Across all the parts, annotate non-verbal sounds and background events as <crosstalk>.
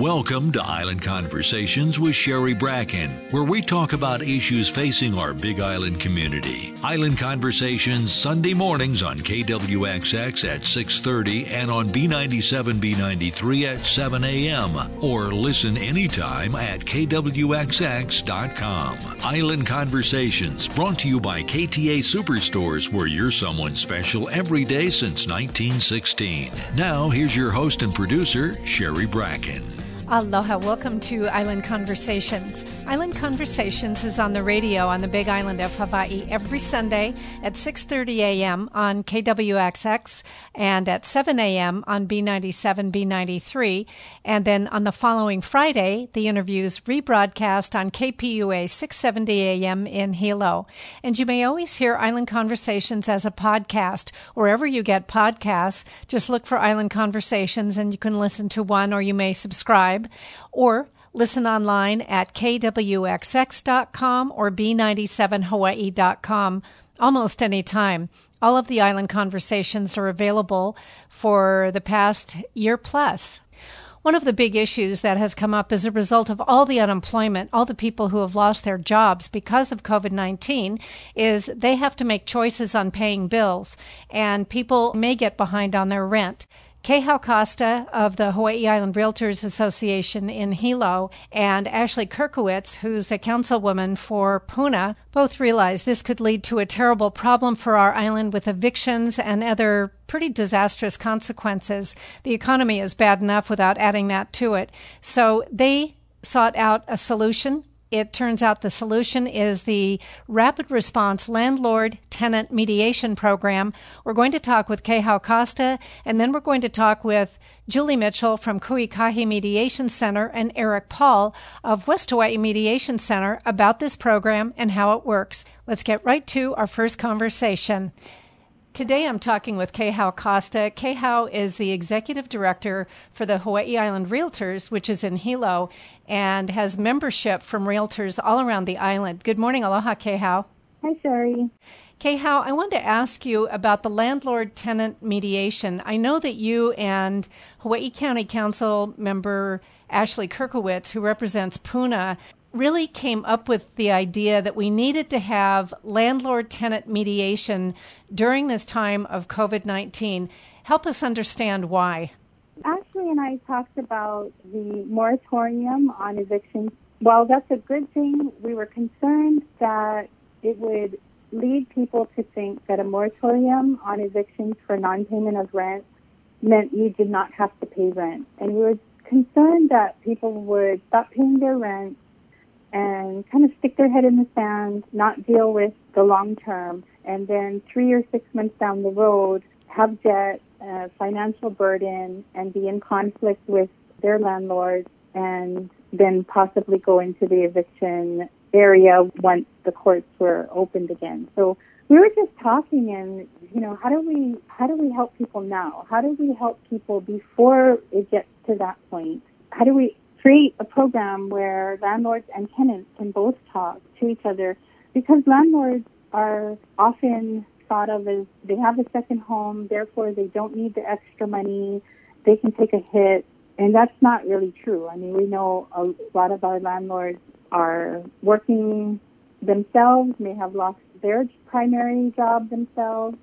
Welcome to Island Conversations with Sherry Bracken, where we talk about issues facing our Big Island community. Island Conversations Sunday mornings on KWXX at 6:30 and on B97 B93 at 7 a.m. or listen anytime at kwxx.com. Island Conversations brought to you by KTA Superstores, where you're someone special every day since 1916. Now, here's your host and producer, Sherry Bracken. Aloha. Welcome to Island Conversations. Island Conversations is on the radio on the Big Island of Hawaii every Sunday at 6:30 a.m. on KWXX and at 7 a.m. on B97 B93 and then on the following Friday the interviews rebroadcast on KPUA 670 a.m. in Hilo. And you may always hear Island Conversations as a podcast wherever you get podcasts. Just look for Island Conversations and you can listen to one or you may subscribe or listen online at kwxx.com or b97hawaii.com almost any time. All of the island conversations are available for the past year plus. One of the big issues that has come up as a result of all the unemployment, all the people who have lost their jobs because of COVID 19, is they have to make choices on paying bills, and people may get behind on their rent. Kehau Costa of the Hawaii Island Realtors Association in Hilo and Ashley Kierkiewicz, who's a councilwoman for Puna, both realize this could lead to a terrible problem for our island with evictions and other pretty disastrous consequences. The economy is bad enough without adding that to it. So they sought out a solution it turns out the solution is the Rapid Response Landlord Tenant Mediation Program. We're going to talk with Kehau Costa, and then we're going to talk with Julie Mitchell from Ku'ikahi Mediation Center and Eric Paul of West Hawaii Mediation Center about this program and how it works. Let's get right to our first conversation. Today I'm talking with Kehau Costa. Kehau is the executive director for the Hawaii Island Realtors, which is in Hilo, and has membership from realtors all around the island. Good morning, aloha, Kehau. Hi, Sherry. Kehau, I wanted to ask you about the landlord tenant mediation. I know that you and Hawaii County Council member Ashley Kierkiewicz, who represents Puna, really came up with the idea that we needed to have landlord tenant mediation during this time of COVID 19. Help us understand why. Ashley and I talked about the moratorium on evictions. While that's a good thing, we were concerned that it would lead people to think that a moratorium on evictions for non payment of rent meant you did not have to pay rent. And we were concerned that people would stop paying their rent and kind of stick their head in the sand, not deal with the long term, and then three or six months down the road have debt, uh, financial burden, and be in conflict with their landlord, and then possibly go into the eviction area once the courts were opened again. So we were just talking and you know how do we how do we help people now how do we help people before it gets to that point how do we create a program where landlords and tenants can both talk to each other because landlords are often thought of as they have a second home, therefore they don't need the extra money, they can take a hit, and that's not really true. I mean, we know a lot of our landlords are working themselves, may have lost their primary job themselves,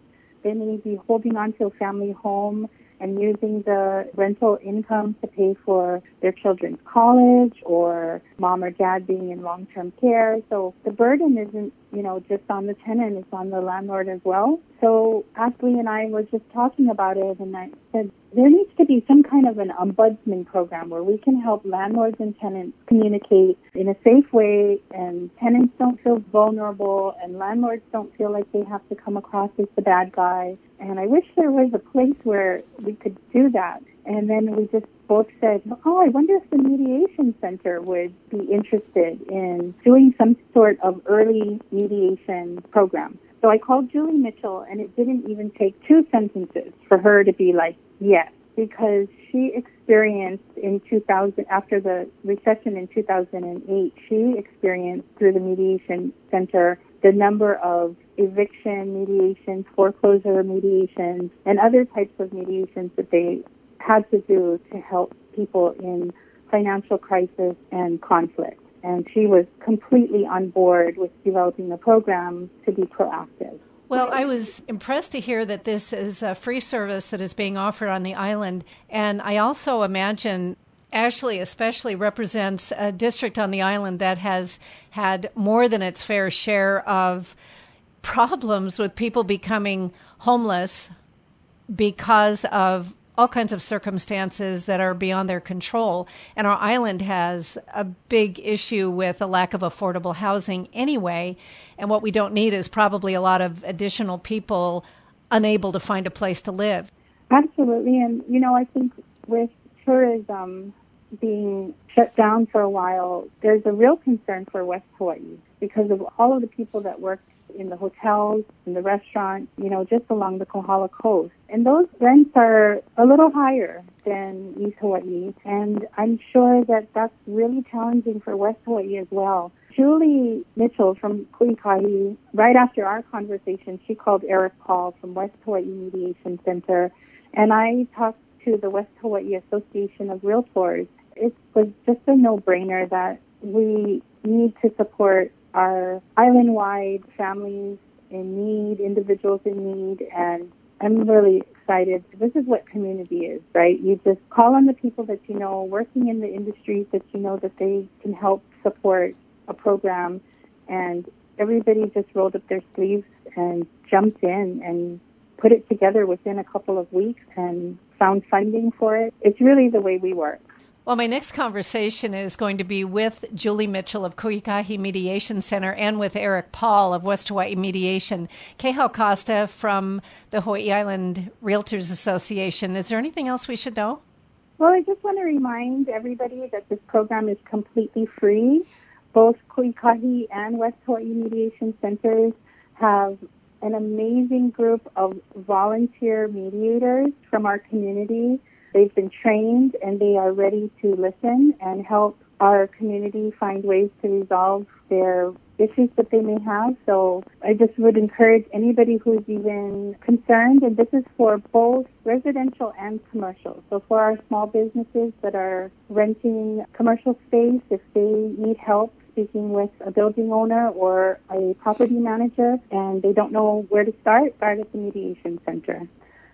they may be holding on to a family home and using the rental income to pay for their children's college or mom or dad being in long-term care. So the burden isn't, you know, just on the tenant, it's on the landlord as well. So Ashley and I were just talking about it and I said there needs to be some kind of an ombudsman program where we can help landlords and tenants communicate in a safe way and tenants don't feel vulnerable and landlords don't feel like they have to come across as the bad guy. And I wish there was a place where we could do that. And then we just both said, oh, I wonder if the mediation center would be interested in doing some sort of early mediation program. So I called Julie Mitchell and it didn't even take two sentences for her to be like, yes, because she experienced in 2000, after the recession in 2008, she experienced through the mediation center the number of eviction mediations, foreclosure mediations, and other types of mediations that they had to do to help people in financial crisis and conflict. And she was completely on board with developing the program to be proactive. Well, I was impressed to hear that this is a free service that is being offered on the island. And I also imagine Ashley especially represents a district on the island that has had more than its fair share of problems with people becoming homeless because of all kinds of circumstances that are beyond their control. And our island has a big issue with a lack of affordable housing anyway. And what we don't need is probably a lot of additional people unable to find a place to live. Absolutely. And, you know, I think with tourism being shut down for a while, there's a real concern for West Hawaii because of all of the people that work in the hotels, in the restaurants, you know, just along the Kohala coast. And those rents are a little higher than East Hawaii. And I'm sure that that's really challenging for West Hawaii as well. Julie Mitchell from Ku'ikahi, right after our conversation, she called Eric Paul from West Hawaii Mediation Center. And I talked to the West Hawaii Association of Realtors. It was just a no-brainer that we need to support are island wide families in need, individuals in need, and I'm really excited. This is what community is, right? You just call on the people that you know, working in the industries that you know that they can help support a program, and everybody just rolled up their sleeves and jumped in and put it together within a couple of weeks and found funding for it. It's really the way we work. Well, my next conversation is going to be with Julie Mitchell of Ku'ikahi Mediation Center and with Eric Paul of West Hawaii Mediation. Kehau Costa from the Hawaii Island Realtors Association. Is there anything else we should know? Well, I just want to remind everybody that this program is completely free. Both Ku'ikahi and West Hawaii Mediation Centers have an amazing group of volunteer mediators from our community They've been trained and they are ready to listen and help our community find ways to resolve their issues that they may have. So I just would encourage anybody who's even concerned, and this is for both residential and commercial. So for our small businesses that are renting commercial space, if they need help speaking with a building owner or a property manager and they don't know where to start, start at the mediation center.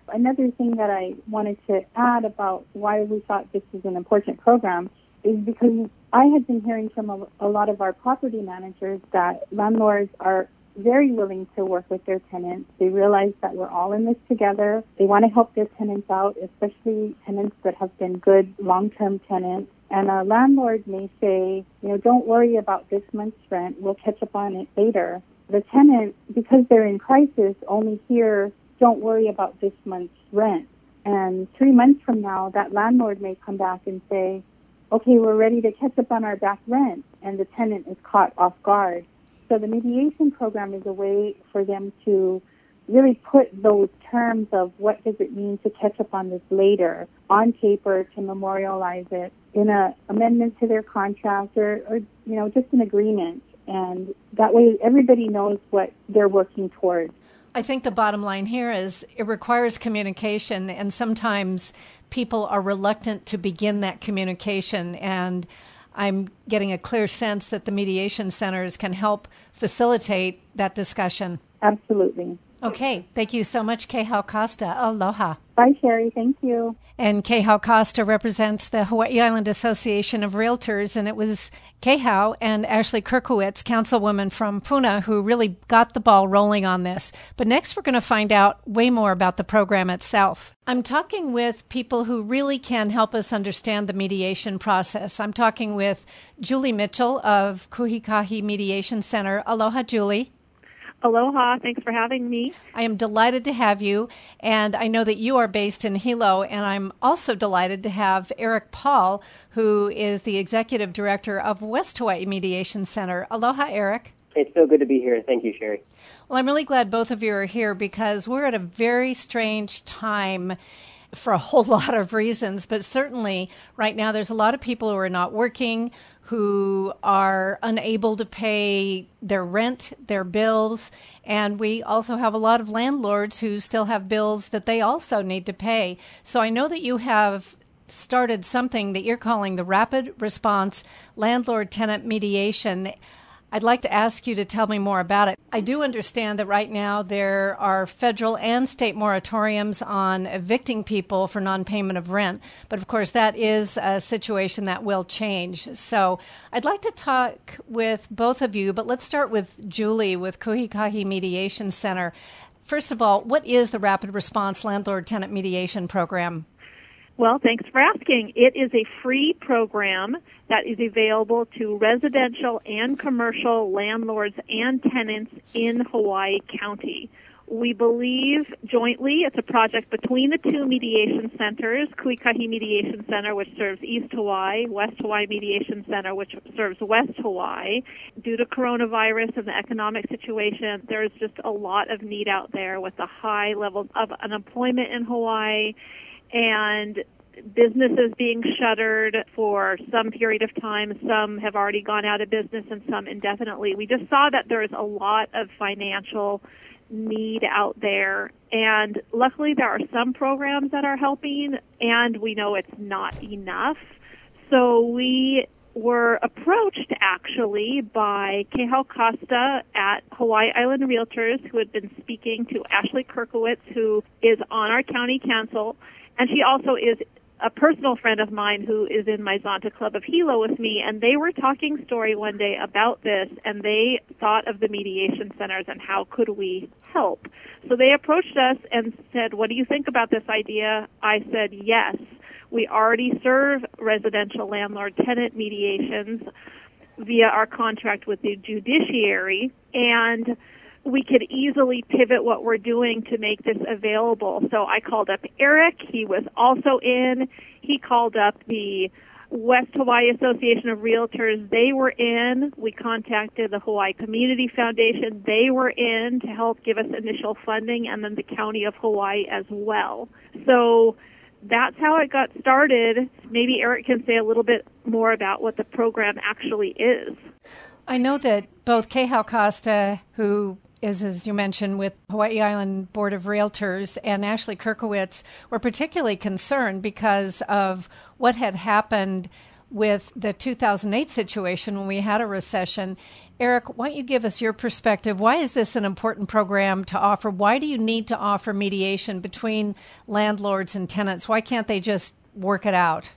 Another thing that I wanted to add about why we thought this was an important program is because I had been hearing from a, a lot of our property managers that landlords are very willing to work with their tenants. They realize that we're all in this together. They want to help their tenants out, especially tenants that have been good long-term tenants. And a landlord may say, you know, don't worry about this month's rent. We'll catch up on it later. The tenant, because they're in crisis, only hear don't worry about this month's rent. And three months from now, that landlord may come back and say, okay, we're ready to catch up on our back rent. And the tenant is caught off guard. So the mediation program is a way for them to really put those terms of what does it mean to catch up on this later on paper to memorialize it in an amendment to their contract or, or, you know, just an agreement. And that way everybody knows what they're working towards. I think the bottom line here is it requires communication, and sometimes people are reluctant to begin that communication. And I'm getting a clear sense that the mediation centers can help facilitate that discussion. Absolutely. Okay. Thank you so much, Kehau Costa. Aloha. Bye, Sherry. Thank you. And Kehau Costa represents the Hawaii Island Association of Realtors, and it was Kehau and Ashley Kierkiewicz, councilwoman from Puna, who really got the ball rolling on this. But next, we're going to find out way more about the program itself. I'm talking with people who really can help us understand the mediation process. I'm talking with Julie Mitchell of Ku'ikahi Mediation Center. Aloha, Julie. Aloha. Thanks for having me. I am delighted to have you. And I know that you are based in Hilo. And I'm also delighted to have Eric Paul, who is the executive director of West Hawaii Mediation Center. Aloha, Eric. It's so good to be here. Thank you, Sherry. Well, I'm really glad both of you are here because we're at a very strange time for a whole <laughs> lot of reasons, but certainly right now there's a lot of people who are not working, who are unable to pay their rent, their bills, and we also have a lot of landlords who still have bills that they also need to pay. So I know that you have started something that you're calling the Rapid Response Landlord Tenant Mediation. I'd like to ask you to tell me more about it. I do understand that right now there are federal and state moratoriums on evicting people for non payment of rent, but of course that is a situation that will change. So I'd like to talk with both of you, but let's start with Julie with Ku'ikahi Mediation Center. First of all, what is the Rapid Response Landlord Tenant Mediation Program? Well, thanks for asking. It is a free program that is available to residential and commercial landlords and tenants in Hawaii County. We believe jointly it's a project between the two mediation centers, Ku'ikahi Mediation Center, which serves East Hawaii, West Hawaii Mediation Center, which serves West Hawaii. Due to coronavirus and the economic situation, there's just a lot of need out there with the high levels of unemployment in Hawaii and businesses being shuttered for some period of time. Some have already gone out of business and some indefinitely. We just saw that there's a lot of financial need out there. And luckily, there are some programs that are helping, and we know it's not enough. So we were approached actually by Kehau Costa at Hawaii Island Realtors, who had been speaking to Ashley Kierkiewicz, who is on our county council and she also is a personal friend of mine who is in my Zonta Club of Hilo with me, and they were talking story one day about this, and they thought of the mediation centers and how could we help. So they approached us and said, "What do you think about this idea?" I said, "Yes. We already serve residential landlord-tenant mediations via our contract with the judiciary, and." We could easily pivot what we're doing to make this available. So I called up Eric. He was also in. He called up the West Hawaii Association of Realtors. They were in. We contacted the Hawaii Community Foundation. They were in to help give us initial funding and then the County of Hawaii as well. So that's how it got started. Maybe Eric can say a little bit more about what the program actually is. I know that both Kehau Costa, who is, as you mentioned, with Hawaii Island Board of Realtors and Ashley Kierkiewicz were particularly concerned because of what had happened with the 2008 situation when we had a recession. Eric, why don't you give us your perspective? Why is this an important program to offer? Why do you need to offer mediation between landlords and tenants? Why can't they just work it out?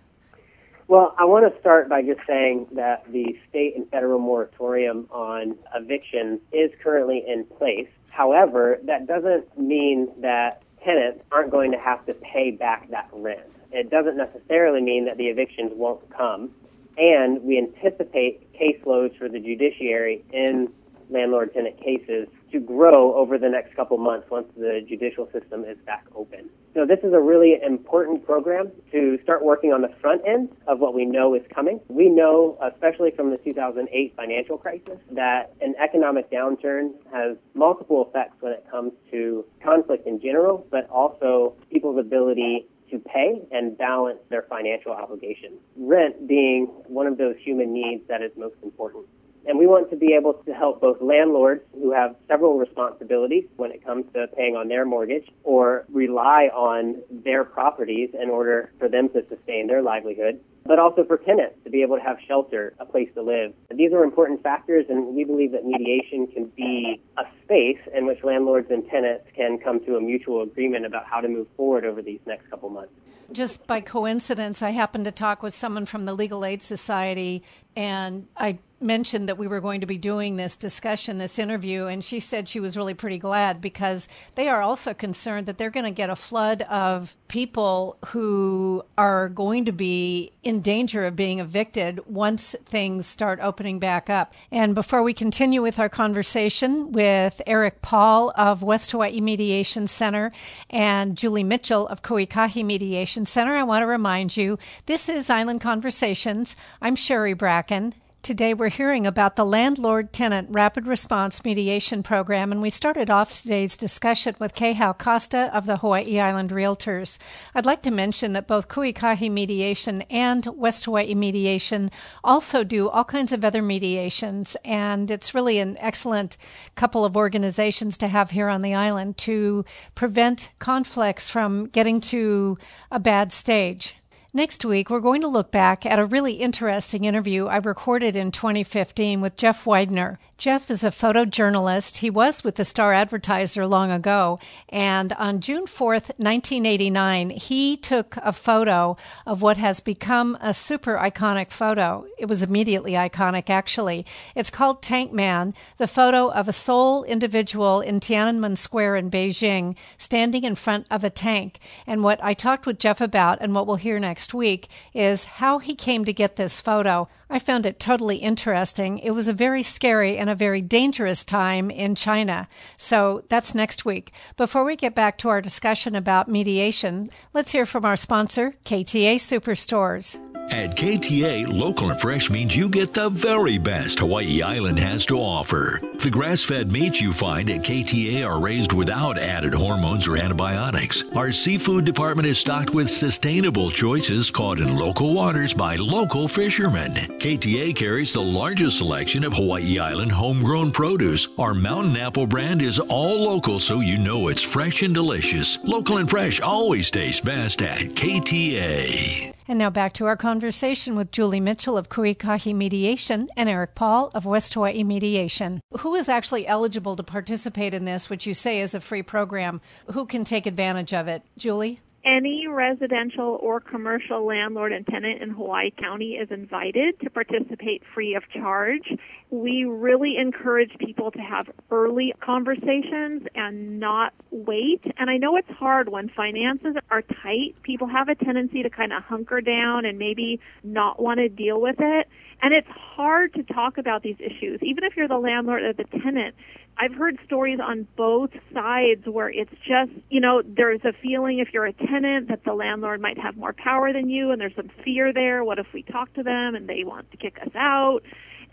Well, I want to start by just saying that the state and federal moratorium on eviction is currently in place. However, that doesn't mean that tenants aren't going to have to pay back that rent. It doesn't necessarily mean that the evictions won't come. And we anticipate caseloads for the judiciary in landlord tenant cases to grow over the next couple months once the judicial system is back open. So this is a really important program to start working on the front end of what we know is coming. We know, especially from the 2008 financial crisis, that an economic downturn has multiple effects when it comes to conflict in general, but also people's ability to pay and balance their financial obligations. Rent being one of those human needs that is most important. And we want to be able to help both landlords who have several responsibilities when it comes to paying on their mortgage or rely on their properties in order for them to sustain their livelihood, but also for tenants to be able to have shelter, a place to live. These are important factors, and we believe that mediation can be a space in which landlords and tenants can come to a mutual agreement about how to move forward over these next couple months. Just by coincidence, I happened to talk with someone from the Legal Aid Society, and I mentioned that we were going to be doing this discussion, this interview, and she said she was really pretty glad because they are also concerned that they're going to get a flood of people who are going to be in danger of being evicted once things start opening back up. And before we continue with our conversation with Eric Paul of West Hawaii Mediation Center and Julie Mitchell of Ku'ikahi Mediation Center, I want to remind you this is Island Conversations. I'm Sherry Bracken. Today we're hearing about the Landlord Tenant Rapid Response Mediation Program, and we started off today's discussion with Kehau Costa of the Hawaii Island Realtors. I'd like to mention that both Ku'ikahi Mediation and West Hawaii Mediation also do all kinds of other mediations, and it's really an excellent couple of organizations to have here on the island to prevent conflicts from getting to a bad stage. Next week, we're going to look back at a really interesting interview I recorded in 2015 with Jeff Widener. Jeff is a photojournalist. He was with the Star Advertiser long ago. And on June 4th, 1989, he took a photo of what has become a super iconic photo. It was immediately iconic, actually. It's called Tank Man, the photo of a sole individual in Tiananmen Square in Beijing standing in front of a tank. And what I talked with Jeff about and what we'll hear next week is how he came to get this photo. I found it totally interesting. It was a very scary and a very dangerous time in China. So that's next week. Before we get back to our discussion about mediation, let's hear from our sponsor, KTA Superstores. At KTA, local and fresh means you get the very best Hawaii Island has to offer. The grass fed meats you find at KTA are raised without added hormones or antibiotics. Our seafood department is stocked with sustainable choices caught in local waters by local fishermen. KTA carries the largest selection of Hawaii Island homegrown produce. Our mountain apple brand is all local so you know it's fresh and delicious. Local and fresh always tastes best at KTA. And now back to our conversation with Julie Mitchell of Ku'ikahi Mediation and Eric Paul of West Hawaii Mediation. Who is actually eligible to participate in this, which you say is a free program? Who can take advantage of it? Julie? Any residential or commercial landlord and tenant in Hawaii County is invited to participate free of charge. We really encourage people to have early conversations and not wait. And I know it's hard when finances are tight. People have a tendency to kind of hunker down and maybe not want to deal with it. And it's hard to talk about these issues, even if you're the landlord or the tenant. I've heard stories on both sides where it's just, you know, there's a feeling if you're a tenant that the landlord might have more power than you and there's some fear there. What if we talk to them and they want to kick us out?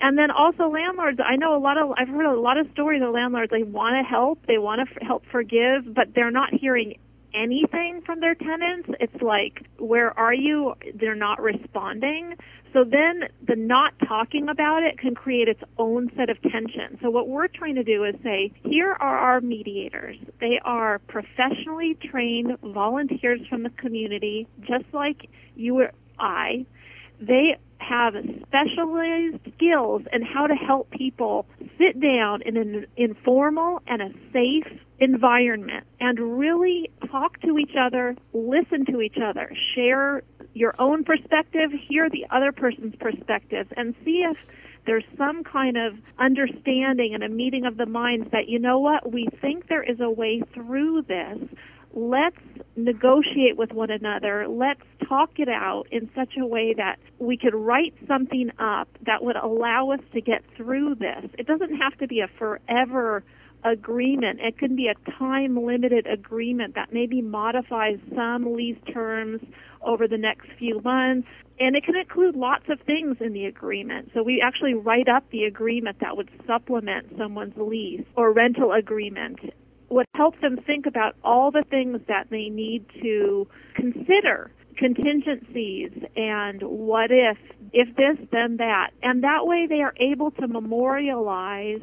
And then also landlords, I know a lot of, I've heard a lot of stories of landlords, they want to help, they want to f- help forgive, but they're not hearing anything from their tenants. It's like, where are you? They're not responding. So then the not talking about it can create its own set of tension. So what we're trying to do is say, here are our mediators. They are professionally trained volunteers from the community, just like you or I. They have specialized skills in how to help people sit down in an informal and a safe environment and really talk to each other, listen to each other, share your own perspective, hear the other person's perspective, and see if there's some kind of understanding and a meeting of the minds that, you know what, we think there is a way through this. Let's negotiate with one another. Let's talk it out in such a way that we could write something up that would allow us to get through this. It doesn't have to be a forever agreement. It can be a time limited agreement that maybe modifies some lease terms over the next few months. And it can include lots of things in the agreement. So we actually write up the agreement that would supplement someone's lease or rental agreement. What helps them think about all the things that they need to consider contingencies and what if, if this, then that. And that way they are able to memorialize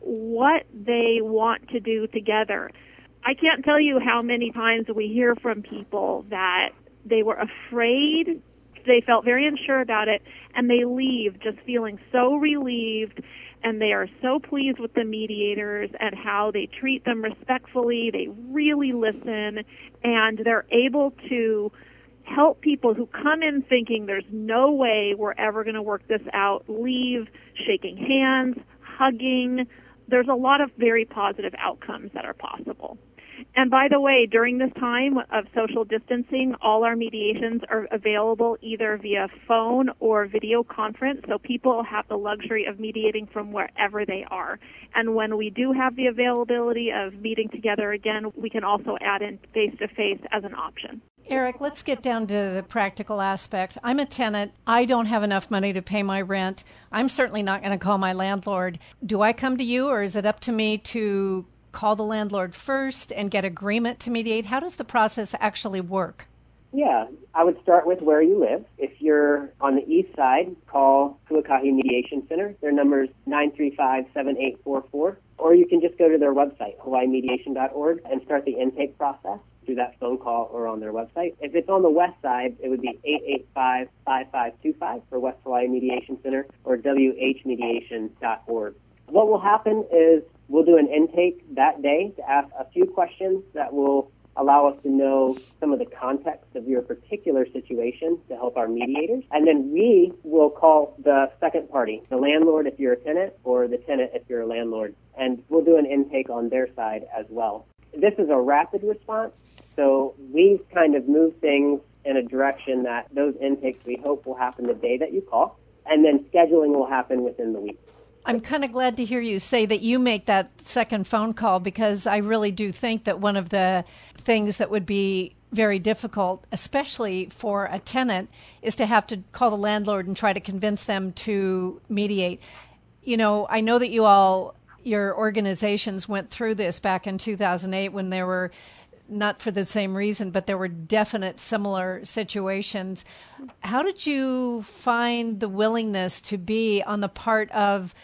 what they want to do together. I can't tell you how many times we hear from people that they were afraid, they felt very unsure about it, and they leave just feeling so relieved and they are so pleased with the mediators and how they treat them respectfully. They really listen and they're able to help people who come in thinking there's no way we're ever going to work this out leave shaking hands, hugging, there's a lot of very positive outcomes that are possible. And by the way, during this time of social distancing, all our mediations are available either via phone or video conference, so people have the luxury of mediating from wherever they are. And when we do have the availability of meeting together again, we can also add in face to face as an option. Eric, let's get down to the practical aspect. I'm a tenant. I don't have enough money to pay my rent. I'm certainly not going to call my landlord. Do I come to you, or is it up to me to call the landlord first and get agreement to mediate? How does the process actually work? Yeah, I would start with where you live. If you're on the east side, call Ku'ikahi Mediation Center. Their number is 935 7844. Or you can just go to their website, hawaiimediation.org, and start the intake process. through that phone call or on their website. If it's on the west side, it would be 885-5525 for West Hawaii Mediation Center or whmediation.org. What will happen is we'll do an intake that day to ask a few questions that will allow us to know some of the context of your particular situation to help our mediators. And then we will call the second party, the landlord if you're a tenant or the tenant if you're a landlord. And we'll do an intake on their side as well. This is a rapid response, so we've kind of moved things in a direction that those intakes we hope will happen the day that you call, and then scheduling will happen within the week. I'm kind of glad to hear you say that you make that second phone call because I really do think that one of the things that would be very difficult, especially for a tenant, is to have to call the landlord and try to convince them to mediate. You know, I know that you all, your organizations went through this back in 2008 when there were not for the same reason, but there were definite similar situations. How did you find the willingness to be on the part of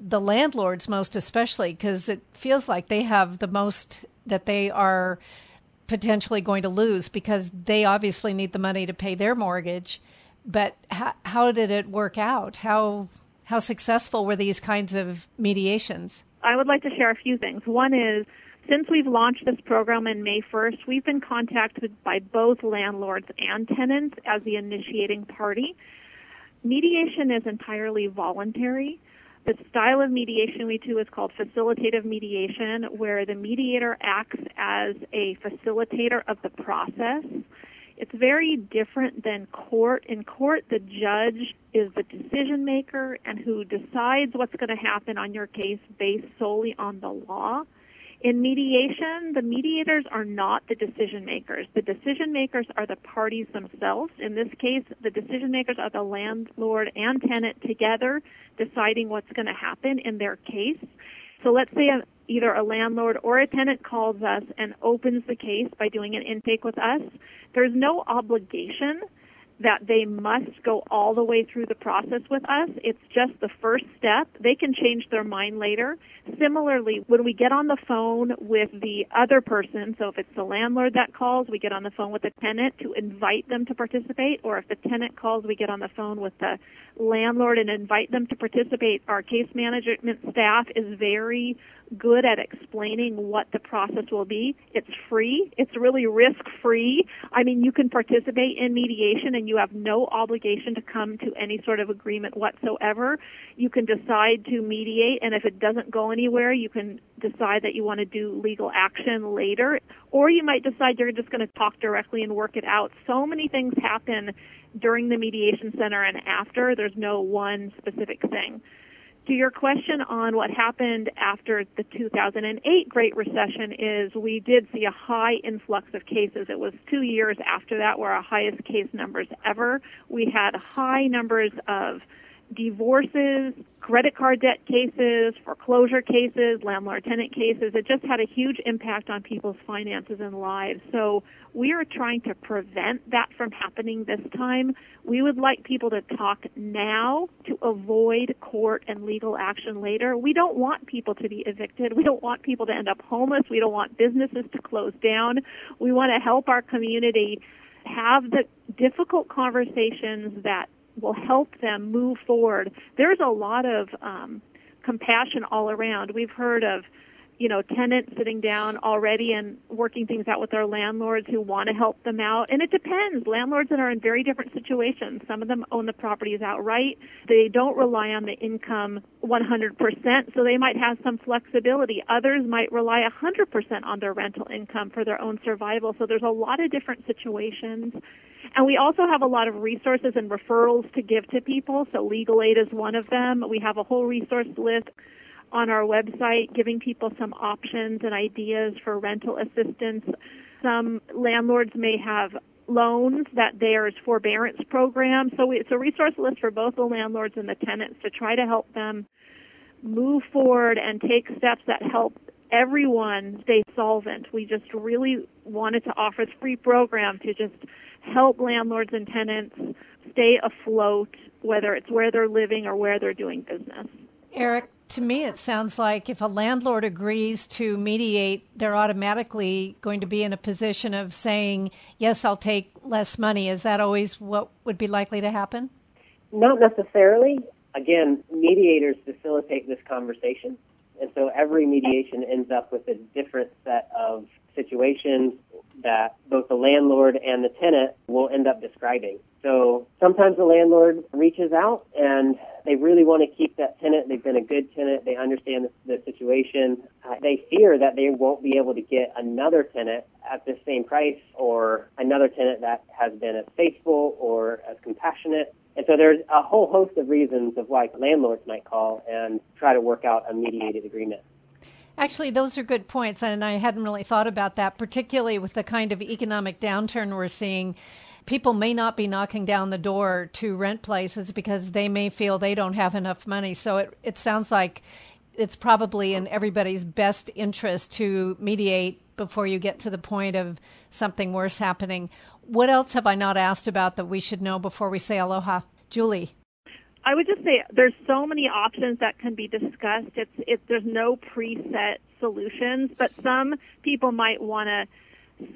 the landlords, most especially, because it feels like they have the most that they are potentially going to lose because they obviously need the money to pay their mortgage. But how, how did it work out? How how successful were these kinds of mediations? I would like to share a few things. One is since we've launched this program in May 1st, we've been contacted by both landlords and tenants as the initiating party. Mediation is entirely voluntary. The style of mediation we do is called facilitative mediation, where the mediator acts as a facilitator of the process. It's very different than court. In court, the judge is the decision maker and who decides what's going to happen on your case based solely on the law. In mediation, the mediators are not the decision makers. The decision makers are the parties themselves. In this case, the decision makers are the landlord and tenant together deciding what's going to happen in their case. So let's say a, either a landlord or a tenant calls us and opens the case by doing an intake with us. There's no obligation that they must go all the way through the process with us. It's just the first step. They can change their mind later. Similarly, when we get on the phone with the other person, so if it's the landlord that calls, we get on the phone with the tenant to invite them to participate, or if the tenant calls, we get on the phone with the landlord and invite them to participate. Our case management staff is very good at explaining what the process will be. It's free. It's really risk free. I mean, you can participate in mediation and you have no obligation to come to any sort of agreement whatsoever. You can decide to mediate and if it doesn't go anywhere, you can decide that you want to do legal action later or you might decide you're just going to talk directly and work it out. So many things happen during the mediation center and after. There's no one specific thing. To your question on what happened after the 2008 Great Recession is we did see a high influx of cases. It was two years after that were our highest case numbers ever. We had high numbers of divorces, credit card debt cases, foreclosure cases, landlord tenant cases. It just had a huge impact on people's finances and lives. So we are trying to prevent that from happening this time. We would like people to talk now to avoid court and legal action later. We don't want people to be evicted. We don't want people to end up homeless. We don't want businesses to close down. We want to help our community have the difficult conversations that will help them move forward. There's a lot of um, compassion all around. We've heard of you know, tenants sitting down already and working things out with their landlords who want to help them out. And it depends. Landlords that are in very different situations. Some of them own the properties outright. They don't rely on the income 100%, so they might have some flexibility. Others might rely 100% on their rental income for their own survival. So there's a lot of different situations. And we also have a lot of resources and referrals to give to people. So legal aid is one of them. We have a whole resource list on our website, giving people some options and ideas for rental assistance. Some landlords may have loans that there's forbearance programs. So it's a resource list for both the landlords and the tenants to try to help them move forward and take steps that help everyone stay solvent. We just really wanted to offer this free program to just help landlords and tenants stay afloat, whether it's where they're living or where they're doing business. Eric, To me, it sounds like if a landlord agrees to mediate, they're automatically going to be in a position of saying, Yes, I'll take less money. Is that always what would be likely to happen? Not necessarily. Again, mediators facilitate this conversation. And so every mediation ends up with a different set of situations that both the landlord and the tenant will end up describing. So sometimes the landlord reaches out and they really want to keep that tenant. They've been a good tenant. They understand the, the situation. Uh, they fear that they won't be able to get another tenant at the same price or another tenant that has been as faithful or as compassionate. And so there's a whole host of reasons of why landlords might call and try to work out a mediated agreement. Actually, those are good points, and I hadn't really thought about that, particularly with the kind of economic downturn we're seeing. People may not be knocking down the door to rent places because they may feel they don't have enough money. So it, it sounds like it's probably in everybody's best interest to mediate before you get to the point of something worse happening. What else have I not asked about that we should know before we say aloha? Julie. I would just say there's so many options that can be discussed. It's it, there's no preset solutions, but some people might want to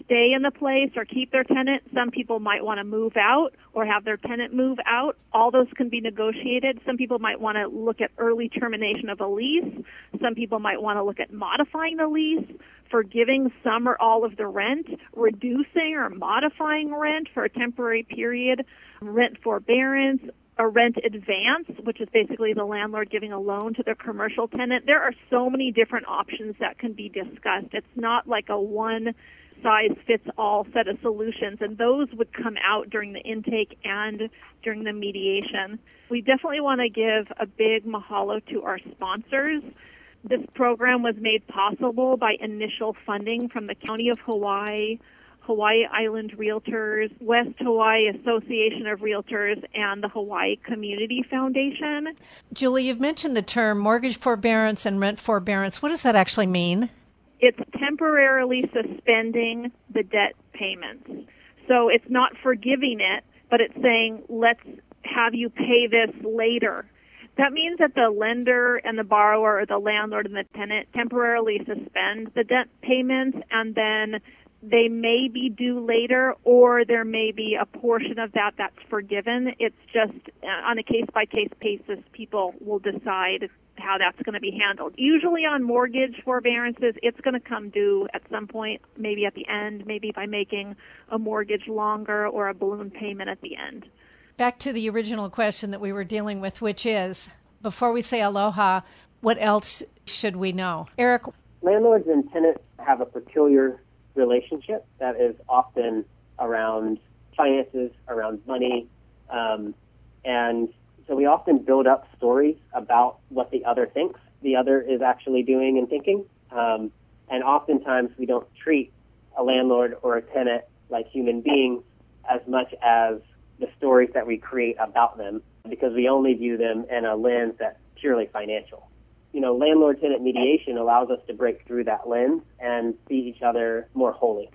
stay in the place or keep their tenant. Some people might want to move out or have their tenant move out. All those can be negotiated. Some people might want to look at early termination of a lease. Some people might want to look at modifying the lease, forgiving some or all of the rent, reducing or modifying rent for a temporary period, rent forbearance, a rent advance, which is basically the landlord giving a loan to their commercial tenant. There are so many different options that can be discussed. It's not like a one size fits all set of solutions, and those would come out during the intake and during the mediation. We definitely want to give a big mahalo to our sponsors. This program was made possible by initial funding from the County of Hawaii, Hawaii Island Realtors, West Hawaii Association of Realtors, and the Hawaii Community Foundation. Julie, you've mentioned the term mortgage forbearance and rent forbearance. What does that actually mean? It's temporarily suspending the debt payments. So it's not forgiving it, but it's saying, let's have you pay this later. That means that the lender and the borrower or the landlord and the tenant temporarily suspend the debt payments and then they may be due later or there may be a portion of that that's forgiven. It's just uh, on a case by case basis, people will decide how that's going to be handled. Usually on mortgage forbearances, it's going to come due at some point, maybe at the end, maybe by making a mortgage longer or a balloon payment at the end. Back to the original question that we were dealing with, which is before we say aloha, what else should we know? Eric? Landlords and tenants have a peculiar relationship that is often around finances, around money, um, and so we often build up stories about what the other thinks the other is actually doing and thinking, um, and oftentimes we don't treat a landlord or a tenant like human beings as much as the stories that we create about them because we only view them in a lens that's purely financial you know, landlord tenant mediation allows us to break through that lens and see each other more wholly.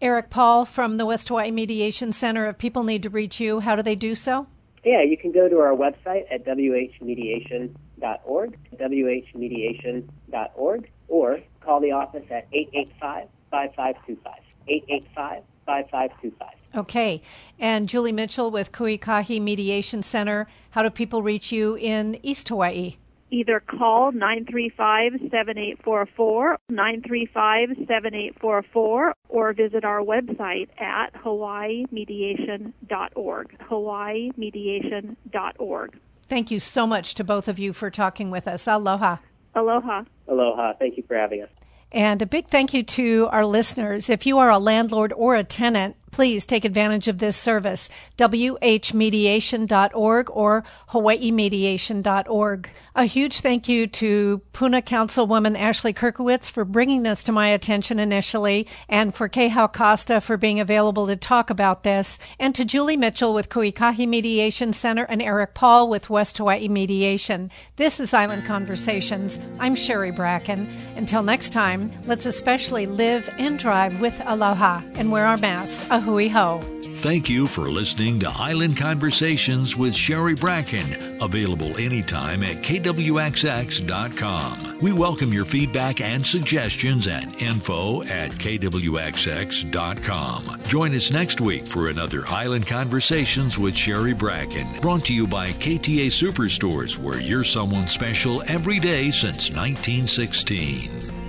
Eric Paul from the West Hawaii Mediation Center. If people need to reach you, how do they do so? Yeah, you can go to our website at whmediation.org, whmediation.org, or call the office at 885 5525. 885 5525. Okay. And Julie Mitchell with Ku'ikahi Mediation Center. How do people reach you in East Hawaii? Either call 935-7844, 935-7844, or visit our website at hawaiimediation.org, hawaiimediation.org. Thank you so much to both of you for talking with us. Aloha. Aloha. Aloha. Thank you for having us. And a big thank you to our listeners. If you are a landlord or a tenant, please take advantage of this service. WHmediation.org or HawaiiMediation.org. A huge thank you to Puna Councilwoman Ashley Kierkiewicz for bringing this to my attention initially, and for Kehau Costa for being available to talk about this, and to Julie Mitchell with Ku'ikahi Mediation Center and Eric Paul with West Hawaii Mediation. This is Island Conversations. I'm Sherry Bracken. Until next time, let's especially live and drive with aloha and wear our masks. Hui hou. Thank you for listening to Island Conversations with Sherry Bracken, available anytime at kwxx.com. We welcome your feedback and suggestions at info at kwxx.com. Join us next week for another Island Conversations with Sherry Bracken, brought to you by KTA Superstores, where you're someone special every day since 1916.